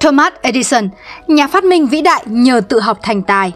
Thomas Edison, nhà phát minh vĩ đại nhờ tự học thành tài.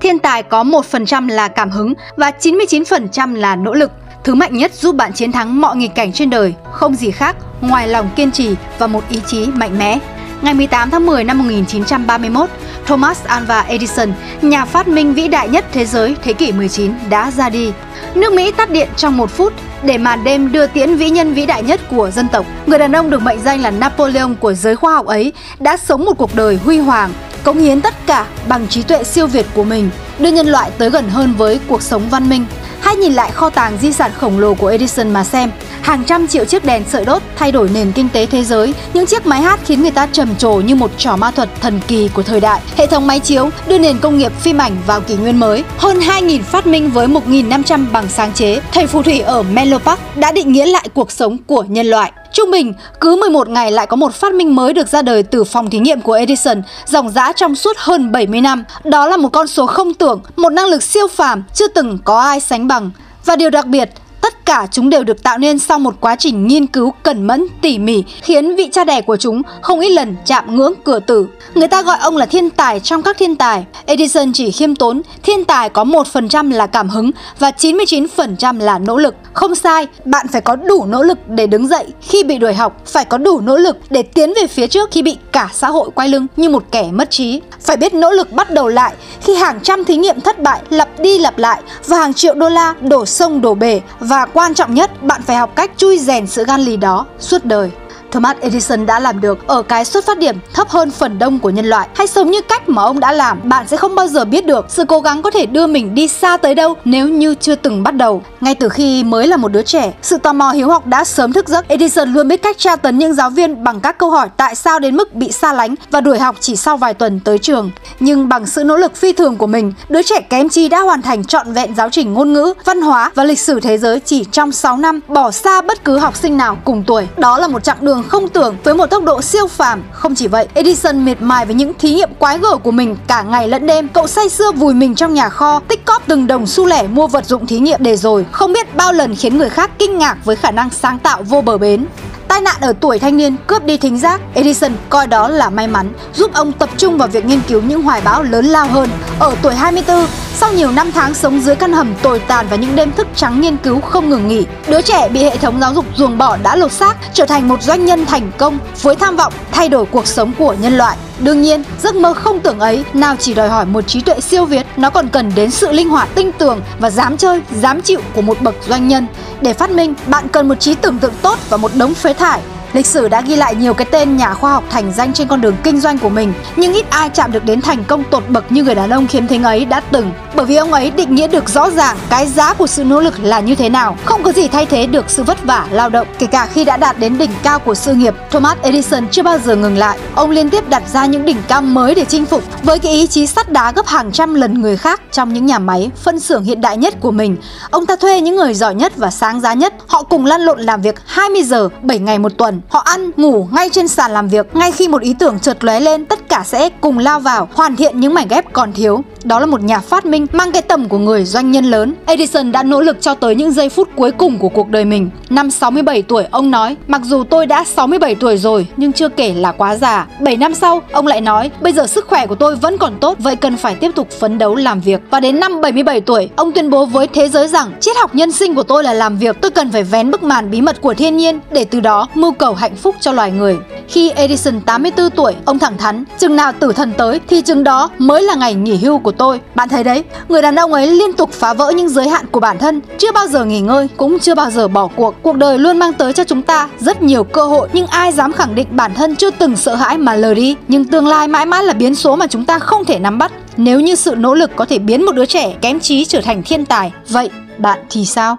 Thiên tài có 1% là cảm hứng và 99% là nỗ lực. Thứ mạnh nhất giúp bạn chiến thắng mọi nghịch cảnh trên đời, không gì khác ngoài lòng kiên trì và một ý chí mạnh mẽ. Ngày 18 tháng 10 năm 1931, Thomas Alva Edison, nhà phát minh vĩ đại nhất thế giới thế kỷ 19 đã ra đi. Nước Mỹ tắt điện trong một phút để màn đêm đưa tiễn vĩ nhân vĩ đại nhất của dân tộc. Người đàn ông được mệnh danh là Napoleon của giới khoa học ấy đã sống một cuộc đời huy hoàng, cống hiến tất cả bằng trí tuệ siêu việt của mình, đưa nhân loại tới gần hơn với cuộc sống văn minh. Hãy nhìn lại kho tàng di sản khổng lồ của Edison mà xem. Hàng trăm triệu chiếc đèn sợi đốt thay đổi nền kinh tế thế giới, những chiếc máy hát khiến người ta trầm trồ như một trò ma thuật thần kỳ của thời đại. Hệ thống máy chiếu đưa nền công nghiệp phim ảnh vào kỷ nguyên mới. Hơn 2.000 phát minh với 1.500 bằng sáng chế. Thầy phù thủy ở Menlo Park đã định nghĩa lại cuộc sống của nhân loại. Trung bình, cứ 11 ngày lại có một phát minh mới được ra đời từ phòng thí nghiệm của Edison, dòng dã trong suốt hơn 70 năm. Đó là một con số không tưởng, một năng lực siêu phàm chưa từng có ai sánh bằng. Và điều đặc biệt, tất cả chúng đều được tạo nên sau một quá trình nghiên cứu cẩn mẫn, tỉ mỉ, khiến vị cha đẻ của chúng không ít lần chạm ngưỡng cửa tử. Người ta gọi ông là thiên tài trong các thiên tài. Edison chỉ khiêm tốn, thiên tài có 1% là cảm hứng và 99% là nỗ lực. Không sai, bạn phải có đủ nỗ lực để đứng dậy khi bị đuổi học, phải có đủ nỗ lực để tiến về phía trước khi bị cả xã hội quay lưng như một kẻ mất trí. Phải biết nỗ lực bắt đầu lại khi hàng trăm thí nghiệm thất bại lặp đi lặp lại và hàng triệu đô la đổ sông đổ bể và quan trọng nhất, bạn phải học cách chui rèn sự gan lì đó suốt đời. Thomas Edison đã làm được ở cái xuất phát điểm thấp hơn phần đông của nhân loại. Hãy sống như cách mà ông đã làm, bạn sẽ không bao giờ biết được sự cố gắng có thể đưa mình đi xa tới đâu nếu như chưa từng bắt đầu. Ngay từ khi mới là một đứa trẻ, sự tò mò hiếu học đã sớm thức giấc. Edison luôn biết cách tra tấn những giáo viên bằng các câu hỏi tại sao đến mức bị xa lánh và đuổi học chỉ sau vài tuần tới trường. Nhưng bằng sự nỗ lực phi thường của mình, đứa trẻ kém chi đã hoàn thành trọn vẹn giáo trình ngôn ngữ, văn hóa và lịch sử thế giới chỉ trong 6 năm, bỏ xa bất cứ học sinh nào cùng tuổi. Đó là một chặng đường đường không tưởng với một tốc độ siêu phàm. Không chỉ vậy, Edison miệt mài với những thí nghiệm quái gở của mình cả ngày lẫn đêm. Cậu say sưa vùi mình trong nhà kho, tích cóp từng đồng xu lẻ mua vật dụng thí nghiệm để rồi không biết bao lần khiến người khác kinh ngạc với khả năng sáng tạo vô bờ bến. Tai nạn ở tuổi thanh niên cướp đi thính giác, Edison coi đó là may mắn, giúp ông tập trung vào việc nghiên cứu những hoài bão lớn lao hơn. Ở tuổi 24, sau nhiều năm tháng sống dưới căn hầm tồi tàn và những đêm thức trắng nghiên cứu không ngừng nghỉ, đứa trẻ bị hệ thống giáo dục ruồng bỏ đã lột xác trở thành một doanh nhân thành công với tham vọng thay đổi cuộc sống của nhân loại. Đương nhiên, giấc mơ không tưởng ấy nào chỉ đòi hỏi một trí tuệ siêu việt, nó còn cần đến sự linh hoạt tinh tường và dám chơi, dám chịu của một bậc doanh nhân. Để phát minh, bạn cần một trí tưởng tượng tốt và một đống phế thải Lịch sử đã ghi lại nhiều cái tên nhà khoa học thành danh trên con đường kinh doanh của mình, nhưng ít ai chạm được đến thành công tột bậc như người đàn ông khiếm thính ấy đã từng. Bởi vì ông ấy định nghĩa được rõ ràng cái giá của sự nỗ lực là như thế nào. Không có gì thay thế được sự vất vả lao động. Kể cả khi đã đạt đến đỉnh cao của sự nghiệp, Thomas Edison chưa bao giờ ngừng lại. Ông liên tiếp đặt ra những đỉnh cao mới để chinh phục với cái ý chí sắt đá gấp hàng trăm lần người khác trong những nhà máy, phân xưởng hiện đại nhất của mình. Ông ta thuê những người giỏi nhất và sáng giá nhất. Họ cùng lăn lộn làm việc 20 giờ, 7 ngày một tuần Họ ăn, ngủ ngay trên sàn làm việc. Ngay khi một ý tưởng chợt lóe lên, tất cả sẽ cùng lao vào hoàn thiện những mảnh ghép còn thiếu. Đó là một nhà phát minh mang cái tầm của người doanh nhân lớn. Edison đã nỗ lực cho tới những giây phút cuối cùng của cuộc đời mình. Năm 67 tuổi, ông nói, mặc dù tôi đã 67 tuổi rồi, nhưng chưa kể là quá già. 7 năm sau, ông lại nói, bây giờ sức khỏe của tôi vẫn còn tốt, vậy cần phải tiếp tục phấn đấu làm việc. Và đến năm 77 tuổi, ông tuyên bố với thế giới rằng, triết học nhân sinh của tôi là làm việc, tôi cần phải vén bức màn bí mật của thiên nhiên để từ đó mưu cầu hạnh phúc cho loài người. Khi Edison 84 tuổi, ông thẳng thắn, chừng nào tử thần tới thì chừng đó mới là ngày nghỉ hưu của tôi. Bạn thấy đấy, người đàn ông ấy liên tục phá vỡ những giới hạn của bản thân, chưa bao giờ nghỉ ngơi, cũng chưa bao giờ bỏ cuộc. Cuộc đời luôn mang tới cho chúng ta rất nhiều cơ hội, nhưng ai dám khẳng định bản thân chưa từng sợ hãi mà lờ đi. Nhưng tương lai mãi mãi là biến số mà chúng ta không thể nắm bắt. Nếu như sự nỗ lực có thể biến một đứa trẻ kém trí trở thành thiên tài, vậy bạn thì sao?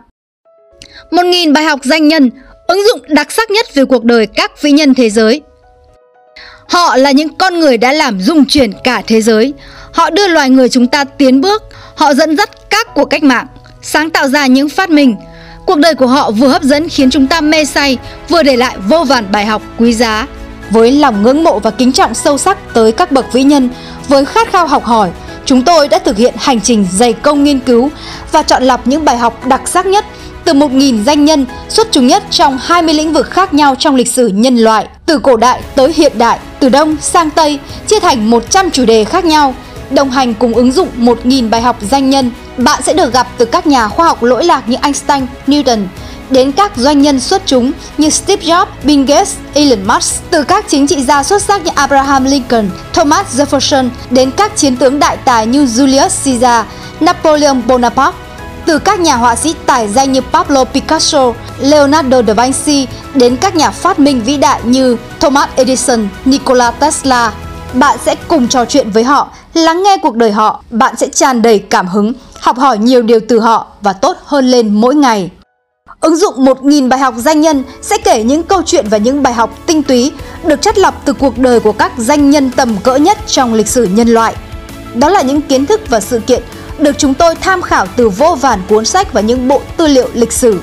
Một nghìn bài học danh nhân ứng dụng đặc sắc nhất về cuộc đời các vĩ nhân thế giới. Họ là những con người đã làm rung chuyển cả thế giới. Họ đưa loài người chúng ta tiến bước, họ dẫn dắt các cuộc cách mạng, sáng tạo ra những phát minh. Cuộc đời của họ vừa hấp dẫn khiến chúng ta mê say, vừa để lại vô vàn bài học quý giá. Với lòng ngưỡng mộ và kính trọng sâu sắc tới các bậc vĩ nhân, với khát khao học hỏi, chúng tôi đã thực hiện hành trình dày công nghiên cứu và chọn lọc những bài học đặc sắc nhất từ 1.000 danh nhân xuất chúng nhất trong 20 lĩnh vực khác nhau trong lịch sử nhân loại, từ cổ đại tới hiện đại, từ Đông sang Tây, chia thành 100 chủ đề khác nhau. Đồng hành cùng ứng dụng 1.000 bài học danh nhân, bạn sẽ được gặp từ các nhà khoa học lỗi lạc như Einstein, Newton, đến các doanh nhân xuất chúng như Steve Jobs, Bill Gates, Elon Musk, từ các chính trị gia xuất sắc như Abraham Lincoln, Thomas Jefferson đến các chiến tướng đại tài như Julius Caesar, Napoleon Bonaparte, từ các nhà họa sĩ tài danh như Pablo Picasso, Leonardo da Vinci đến các nhà phát minh vĩ đại như Thomas Edison, Nikola Tesla. Bạn sẽ cùng trò chuyện với họ, lắng nghe cuộc đời họ, bạn sẽ tràn đầy cảm hứng, học hỏi nhiều điều từ họ và tốt hơn lên mỗi ngày. Ứng dụng 1.000 bài học danh nhân sẽ kể những câu chuyện và những bài học tinh túy được chất lọc từ cuộc đời của các danh nhân tầm cỡ nhất trong lịch sử nhân loại. Đó là những kiến thức và sự kiện được chúng tôi tham khảo từ vô vàn cuốn sách và những bộ tư liệu lịch sử.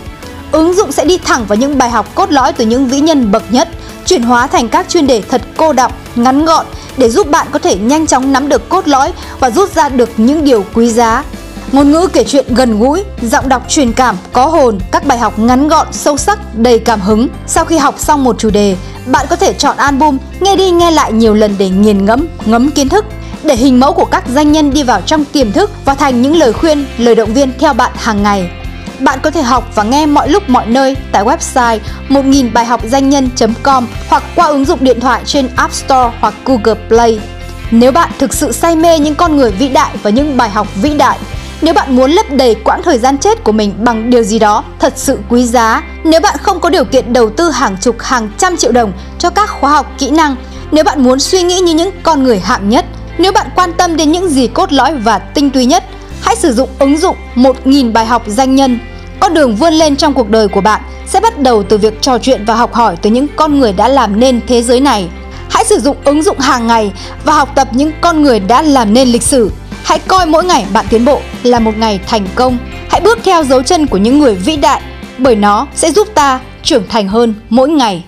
Ứng dụng sẽ đi thẳng vào những bài học cốt lõi từ những vĩ nhân bậc nhất, chuyển hóa thành các chuyên đề thật cô đọng, ngắn gọn để giúp bạn có thể nhanh chóng nắm được cốt lõi và rút ra được những điều quý giá. Ngôn ngữ kể chuyện gần gũi, giọng đọc truyền cảm, có hồn, các bài học ngắn gọn, sâu sắc, đầy cảm hứng. Sau khi học xong một chủ đề, bạn có thể chọn album, nghe đi nghe lại nhiều lần để nghiền ngẫm, ngấm kiến thức để hình mẫu của các doanh nhân đi vào trong tiềm thức và thành những lời khuyên, lời động viên theo bạn hàng ngày. Bạn có thể học và nghe mọi lúc mọi nơi tại website 1000 bài học doanh nhân.com hoặc qua ứng dụng điện thoại trên App Store hoặc Google Play. Nếu bạn thực sự say mê những con người vĩ đại và những bài học vĩ đại, nếu bạn muốn lấp đầy quãng thời gian chết của mình bằng điều gì đó thật sự quý giá, nếu bạn không có điều kiện đầu tư hàng chục hàng trăm triệu đồng cho các khóa học kỹ năng, nếu bạn muốn suy nghĩ như những con người hạng nhất, nếu bạn quan tâm đến những gì cốt lõi và tinh túy nhất, hãy sử dụng ứng dụng 1.000 bài học danh nhân. Con đường vươn lên trong cuộc đời của bạn sẽ bắt đầu từ việc trò chuyện và học hỏi từ những con người đã làm nên thế giới này. Hãy sử dụng ứng dụng hàng ngày và học tập những con người đã làm nên lịch sử. Hãy coi mỗi ngày bạn tiến bộ là một ngày thành công. Hãy bước theo dấu chân của những người vĩ đại bởi nó sẽ giúp ta trưởng thành hơn mỗi ngày.